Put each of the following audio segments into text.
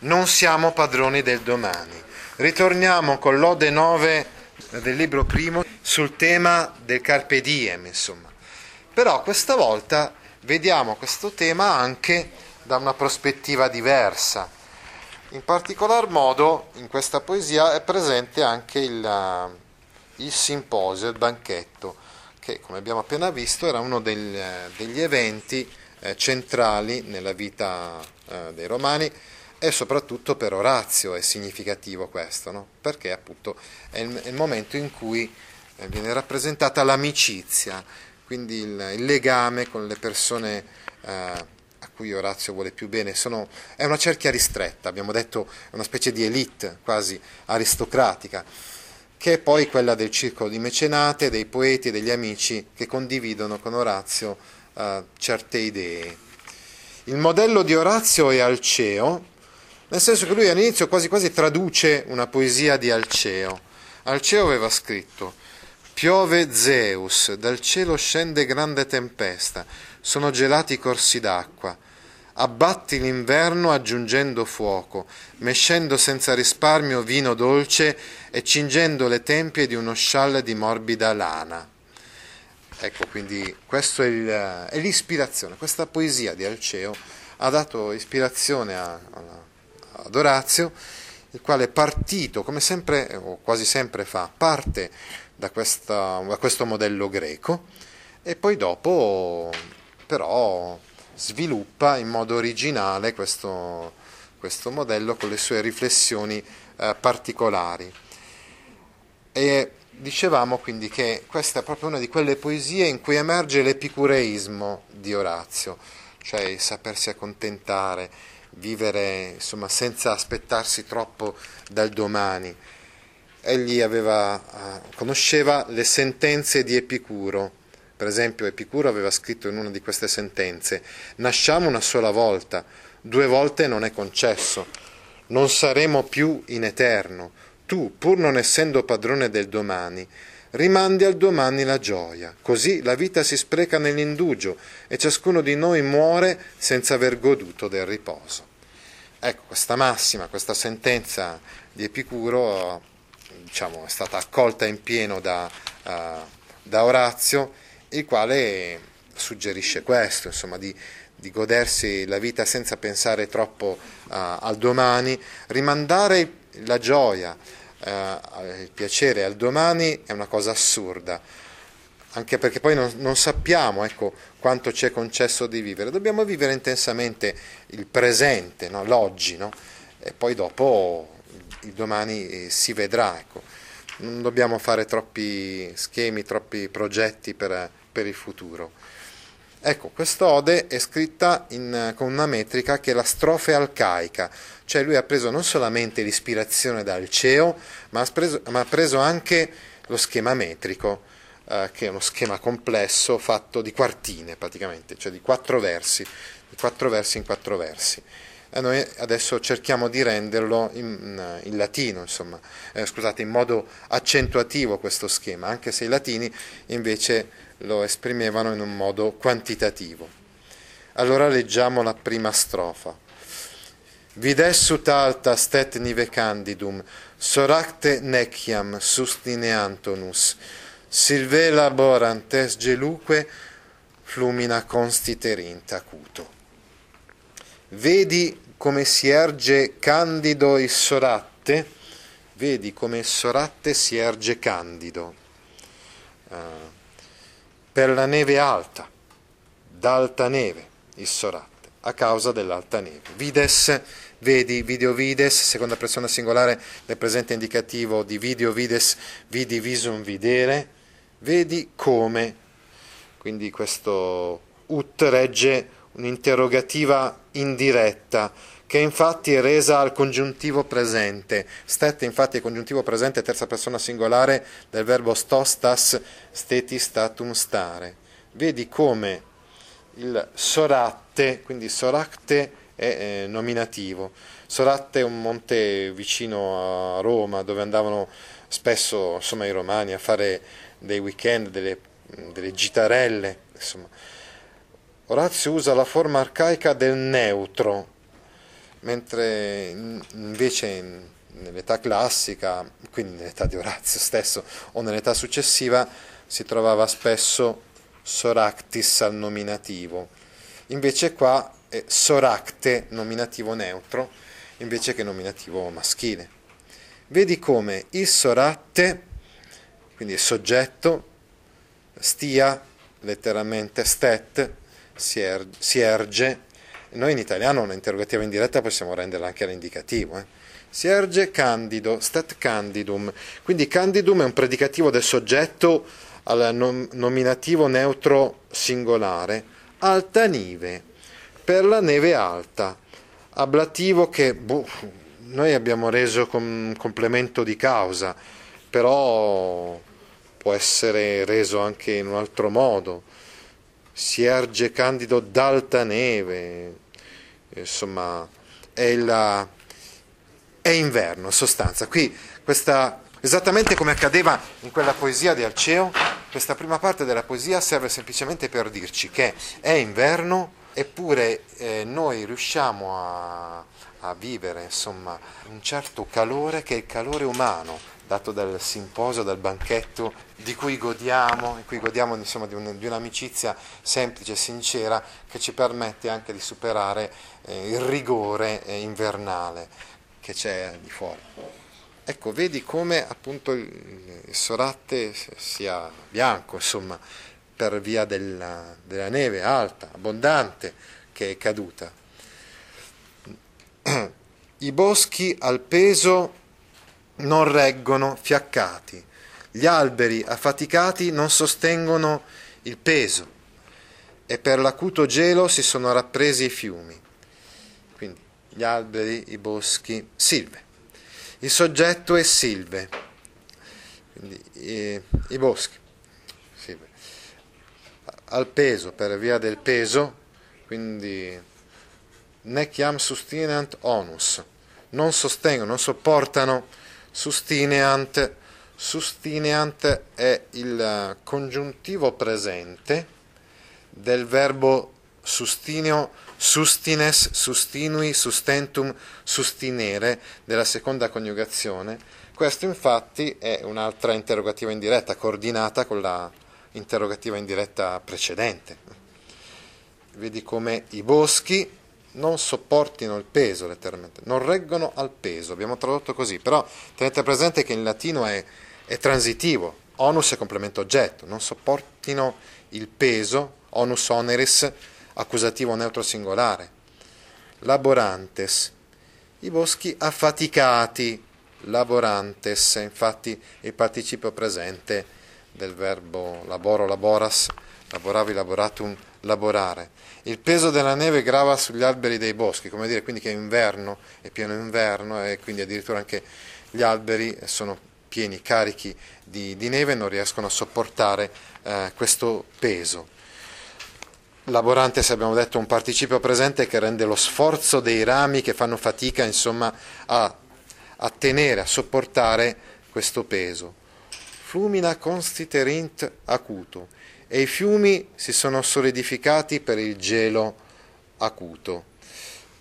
non siamo padroni del domani. Ritorniamo con l'Ode 9 del libro primo sul tema del Carpe Diem, insomma. Però questa volta vediamo questo tema anche da una prospettiva diversa. In particolar modo in questa poesia è presente anche il, il simposio, il banchetto, che come abbiamo appena visto era uno del, degli eventi eh, centrali nella vita eh, dei romani e soprattutto per Orazio è significativo questo, no? perché appunto è il, è il, momento in cui eh, viene rappresentata l'amicizia, quindi il, il legame con le persone eh, a cui Orazio vuole più bene. Sono, è una cerchia ristretta, abbiamo detto è una specie di elite quasi aristocratica, che è poi quella del circolo di mecenate, dei poeti e degli amici che condividono con Orazio uh, certe idee. Il modello di Orazio è Alceo, nel senso che lui all'inizio quasi quasi traduce una poesia di Alceo. Alceo aveva scritto Piove Zeus, dal cielo scende grande tempesta, sono gelati i corsi d'acqua. Abbatti l'inverno aggiungendo fuoco, mescendo senza risparmio vino dolce e cingendo le tempie di uno scialle di morbida lana. Ecco, quindi questa è, l'ispirazione. Questa poesia di Alceo ha dato ispirazione a ad Orazio, il quale è partito, come sempre o quasi sempre fa, parte da, questa, da questo modello greco e poi dopo però sviluppa in modo originale questo, questo modello con le sue riflessioni eh, particolari. E dicevamo quindi che questa è proprio una di quelle poesie in cui emerge l'epicureismo di Orazio, cioè il sapersi accontentare, vivere insomma, senza aspettarsi troppo dal domani. Egli aveva, eh, conosceva le sentenze di Epicuro. Per esempio, Epicuro aveva scritto in una di queste sentenze: Nasciamo una sola volta, due volte non è concesso, non saremo più in eterno. Tu, pur non essendo padrone del domani, rimandi al domani la gioia. Così la vita si spreca nell'indugio e ciascuno di noi muore senza aver goduto del riposo. Ecco, questa massima, questa sentenza di Epicuro diciamo, è stata accolta in pieno da, uh, da Orazio, il quale suggerisce questo, insomma, di, di godersi la vita senza pensare troppo uh, al domani, rimandare la gioia, uh, il piacere al domani è una cosa assurda anche perché poi non, non sappiamo ecco, quanto ci è concesso di vivere, dobbiamo vivere intensamente il presente, no? l'oggi, no? e poi dopo il domani eh, si vedrà. Ecco. Non dobbiamo fare troppi schemi, troppi progetti per, per il futuro. Ecco, quest'ode è scritta in, con una metrica che è la strofe alcaica, cioè lui ha preso non solamente l'ispirazione dal CEO, ma ha preso, ma ha preso anche lo schema metrico eh, che è uno schema complesso fatto di quartine praticamente, cioè di quattro versi, di quattro versi in quattro versi. E noi adesso cerchiamo di renderlo in, in latino, insomma, eh, scusate, in modo accentuativo questo schema, anche se i latini invece lo esprimevano in un modo quantitativo. Allora leggiamo la prima strofa. Videssut alta stet nive candidum, soracte neciam sustineantonus, Silve laborantes geluque flumina constiterint acuto. Vedi come si erge candido il soratte, vedi come il soratte si erge candido uh, per la neve alta, d'alta neve il soratte, a causa dell'alta neve. Vides, vedi, video vides, seconda persona singolare del presente indicativo di video vides, vidi visum videre, Vedi come, quindi questo ut regge un'interrogativa indiretta che infatti è resa al congiuntivo presente. Stette infatti è congiuntivo presente terza persona singolare del verbo stostas steti statum stare. Vedi come il soratte, quindi soracte è eh, nominativo. Soratte è un monte vicino a Roma dove andavano spesso insomma, i romani a fare dei weekend, delle, delle gitarelle, insomma. Orazio usa la forma arcaica del neutro, mentre invece nell'età classica, quindi nell'età di Orazio stesso o nell'età successiva, si trovava spesso soractis al nominativo. Invece qua è soracte nominativo neutro invece che nominativo maschile. Vedi come il soratte, quindi il soggetto, stia, letteralmente stet, si, er, si erge, noi in italiano un'interrogativa indiretta possiamo renderla anche all'indicativo, eh? si erge candido, stat candidum, quindi candidum è un predicativo del soggetto al nom- nominativo neutro singolare, alta nive, per la neve alta, ablativo che boh, noi abbiamo reso con complemento di causa, però può essere reso anche in un altro modo. Si erge candido d'alta neve, insomma, è, la, è inverno in sostanza. Qui questa, esattamente come accadeva in quella poesia di Alceo, questa prima parte della poesia serve semplicemente per dirci che è inverno, eppure eh, noi riusciamo a, a vivere insomma, un certo calore che è il calore umano dato dal simposio, dal banchetto di cui godiamo, in cui godiamo insomma, di, un, di, un'amicizia semplice e sincera che ci permette anche di superare eh, il rigore eh, invernale che c'è di fuori. Ecco, vedi come appunto il, il soratte sia bianco, insomma, per via della, della neve alta, abbondante, che è caduta. I boschi al peso non reggono fiaccati, gli alberi affaticati non sostengono il peso e per l'acuto gelo si sono rappresi i fiumi. Quindi gli alberi, i boschi, silve. Il soggetto è silve, quindi i, i boschi al peso per via del peso, quindi neciam sustineant onus, non sostengono, non sopportano sustineant, sustineant è il congiuntivo presente del verbo sustineo, sustines, sustinui, sustentum, sustinere della seconda coniugazione. Questo infatti è un'altra interrogativa indiretta coordinata con la interrogativa indiretta precedente. Vedi come i boschi non sopportino il peso, letteralmente, non reggono al peso, abbiamo tradotto così, però tenete presente che in latino è, è transitivo, onus è complemento oggetto, non sopportino il peso, onus oneris, accusativo neutro singolare. Laborantes, i boschi affaticati, laborantes, infatti il participio presente del verbo laboro, laboras, laboravi, laboratum, laborare. Il peso della neve grava sugli alberi dei boschi, come dire quindi che è inverno, è pieno inverno e quindi addirittura anche gli alberi sono pieni, carichi di, di neve e non riescono a sopportare eh, questo peso. Laborante, se abbiamo detto, un participio presente che rende lo sforzo dei rami che fanno fatica insomma, a, a tenere, a sopportare questo peso flumina constiterint acuto, e i fiumi si sono solidificati per il gelo acuto.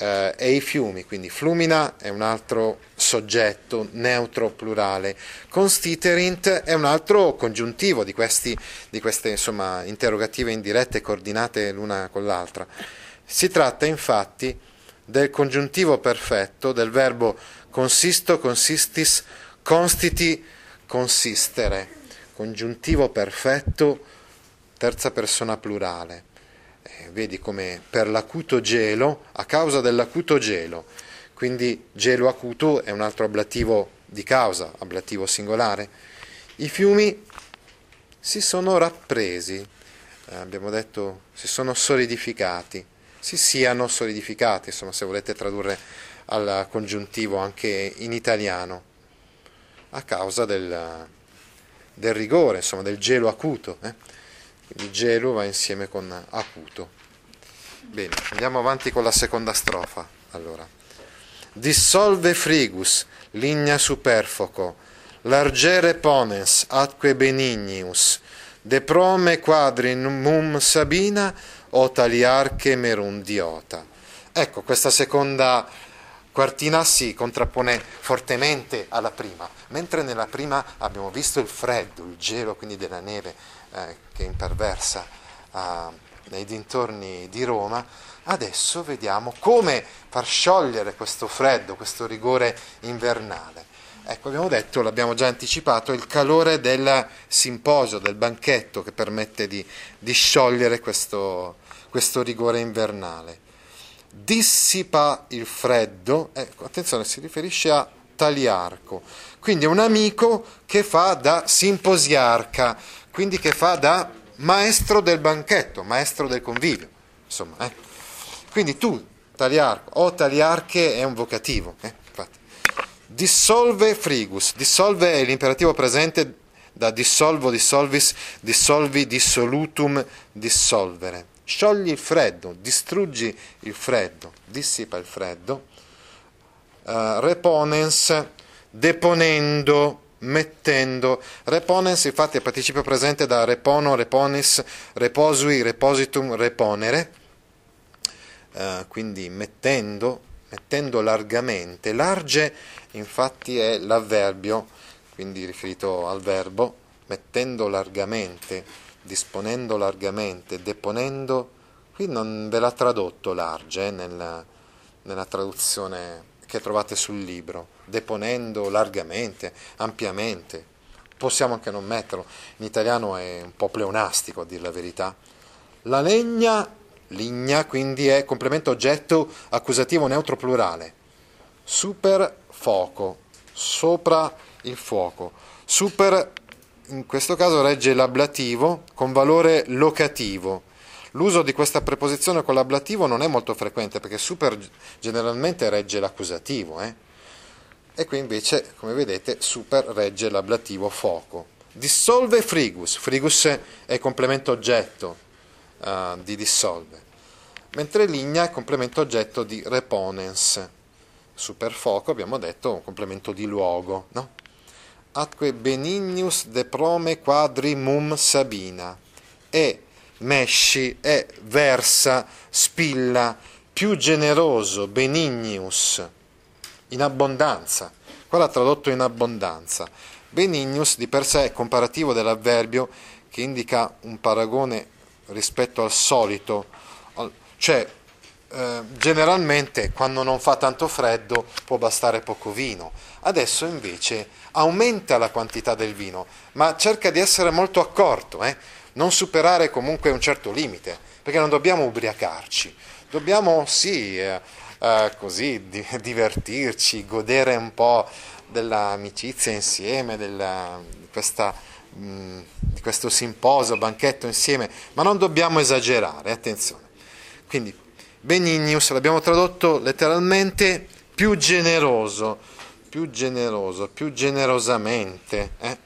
Eh, e i fiumi, quindi flumina è un altro soggetto neutro plurale, constiterint è un altro congiuntivo di, questi, di queste insomma, interrogative indirette coordinate l'una con l'altra. Si tratta infatti del congiuntivo perfetto del verbo consisto, consistis, constiti, consistere, congiuntivo perfetto, terza persona plurale. Eh, vedi come per l'acuto gelo, a causa dell'acuto gelo, quindi gelo acuto è un altro ablativo di causa, ablativo singolare, i fiumi si sono rappresi, eh, abbiamo detto si sono solidificati, si siano solidificati, insomma se volete tradurre al congiuntivo anche in italiano a causa del, del rigore, insomma, del gelo acuto. Eh? Quindi gelo va insieme con acuto. Bene, andiamo avanti con la seconda strofa. Allora. Dissolve frigus, ligna superfoco, largere ponens atque benignius, de prome quadri mum sabina o taliarche merundiota. Ecco, questa seconda quartina si contrappone fortemente alla prima, mentre nella prima abbiamo visto il freddo, il gelo quindi della neve eh, che imperversa eh, nei dintorni di Roma, adesso vediamo come far sciogliere questo freddo, questo rigore invernale. Ecco, abbiamo detto, l'abbiamo già anticipato, il calore del simposio, del banchetto che permette di, di sciogliere questo, questo rigore invernale. Dissipa il freddo, ecco, attenzione, si riferisce a Taliarco, quindi è un amico che fa da simposiarca, quindi che fa da maestro del banchetto, maestro del convivio, insomma. Eh. Quindi tu, Taliarco, o Taliarche è un vocativo, eh, Dissolve frigus, dissolve è l'imperativo presente da dissolvo, dissolvis, dissolvi, dissolutum, dissolvere. Sciogli il freddo, distruggi il freddo, dissipa il freddo. Uh, reponens, deponendo, mettendo. Reponens infatti è participio presente da repono, reponis, reposui, repositum, reponere. Uh, quindi mettendo, mettendo largamente. Large infatti è l'avverbio, quindi riferito al verbo, mettendo largamente, disponendo largamente, deponendo, qui non ve l'ha tradotto large eh, nella, nella traduzione che trovate sul libro, deponendo largamente, ampiamente. Possiamo anche non metterlo, in italiano è un po' pleonastico a dire la verità. La legna, ligna, quindi è complemento oggetto accusativo neutro plurale. Super fuoco, sopra il fuoco. Super in questo caso regge l'ablativo con valore locativo. L'uso di questa preposizione con l'ablativo non è molto frequente perché super generalmente regge l'accusativo. Eh? E qui invece, come vedete, super regge l'ablativo fuoco. Dissolve frigus. Frigus è complemento oggetto uh, di dissolve, mentre ligna è complemento oggetto di reponens superfoco, abbiamo detto un complemento di luogo, no? Atque prome quadri mum sabina, e mesci, e versa, spilla, più generoso, benignius, in abbondanza. Qua l'ha tradotto in abbondanza. Benignius di per sé è comparativo dell'avverbio che indica un paragone rispetto al solito, cioè eh, generalmente quando non fa tanto freddo può bastare poco vino. Adesso invece aumenta la quantità del vino, ma cerca di essere molto accorto, eh? non superare comunque un certo limite, perché non dobbiamo ubriacarci, dobbiamo sì, eh, eh così di, divertirci, godere un po' dell'amicizia insieme, della, di, questa, mh, mm, di questo simposio, banchetto insieme, ma non dobbiamo esagerare, attenzione. Quindi Benignius, l'abbiamo tradotto letteralmente più generoso, più generoso, più generosamente. Eh?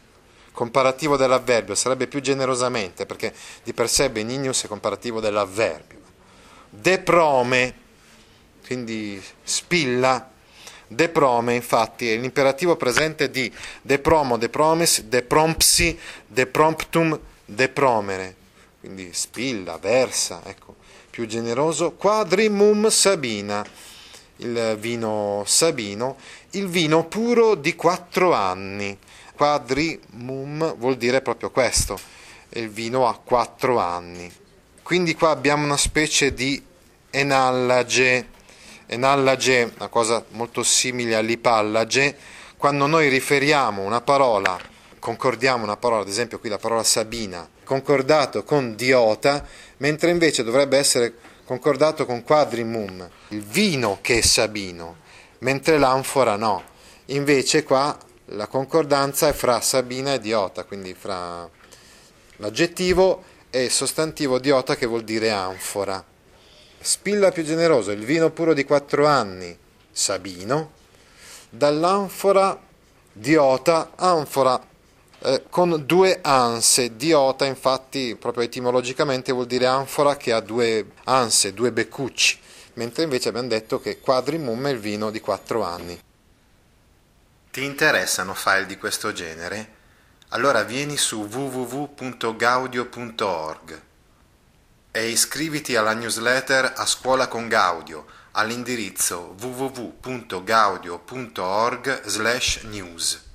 Comparativo dell'avverbio sarebbe più generosamente, perché di per sé benignius è comparativo dell'avverbio. Deprome, quindi spilla, deprome infatti è l'imperativo presente di depromo, depromis, deprompsi, depromptum, depromere, quindi spilla, versa, ecco più generoso, quadrimum sabina, il vino sabino, il vino puro di quattro anni. Quadrimum vuol dire proprio questo, il vino ha quattro anni. Quindi qua abbiamo una specie di enallage, enallage, una cosa molto simile all'ipallage, quando noi riferiamo una parola, concordiamo una parola, ad esempio qui la parola sabina, concordato con diota, mentre invece dovrebbe essere concordato con quadrimum, il vino che è sabino, mentre l'anfora no. Invece qua la concordanza è fra sabina e diota, quindi fra l'aggettivo e il sostantivo diota che vuol dire anfora. Spilla più generoso, il vino puro di quattro anni, sabino, dall'anfora diota, anfora eh, con due anse. Diota, infatti, proprio etimologicamente vuol dire anfora che ha due anse, due beccucci, mentre invece abbiamo detto che quadrimum è il vino di quattro anni. Ti interessano file di questo genere? Allora vieni su www.gaudio.org e iscriviti alla newsletter A Scuola con Gaudio all'indirizzo www.gaudio.org/news.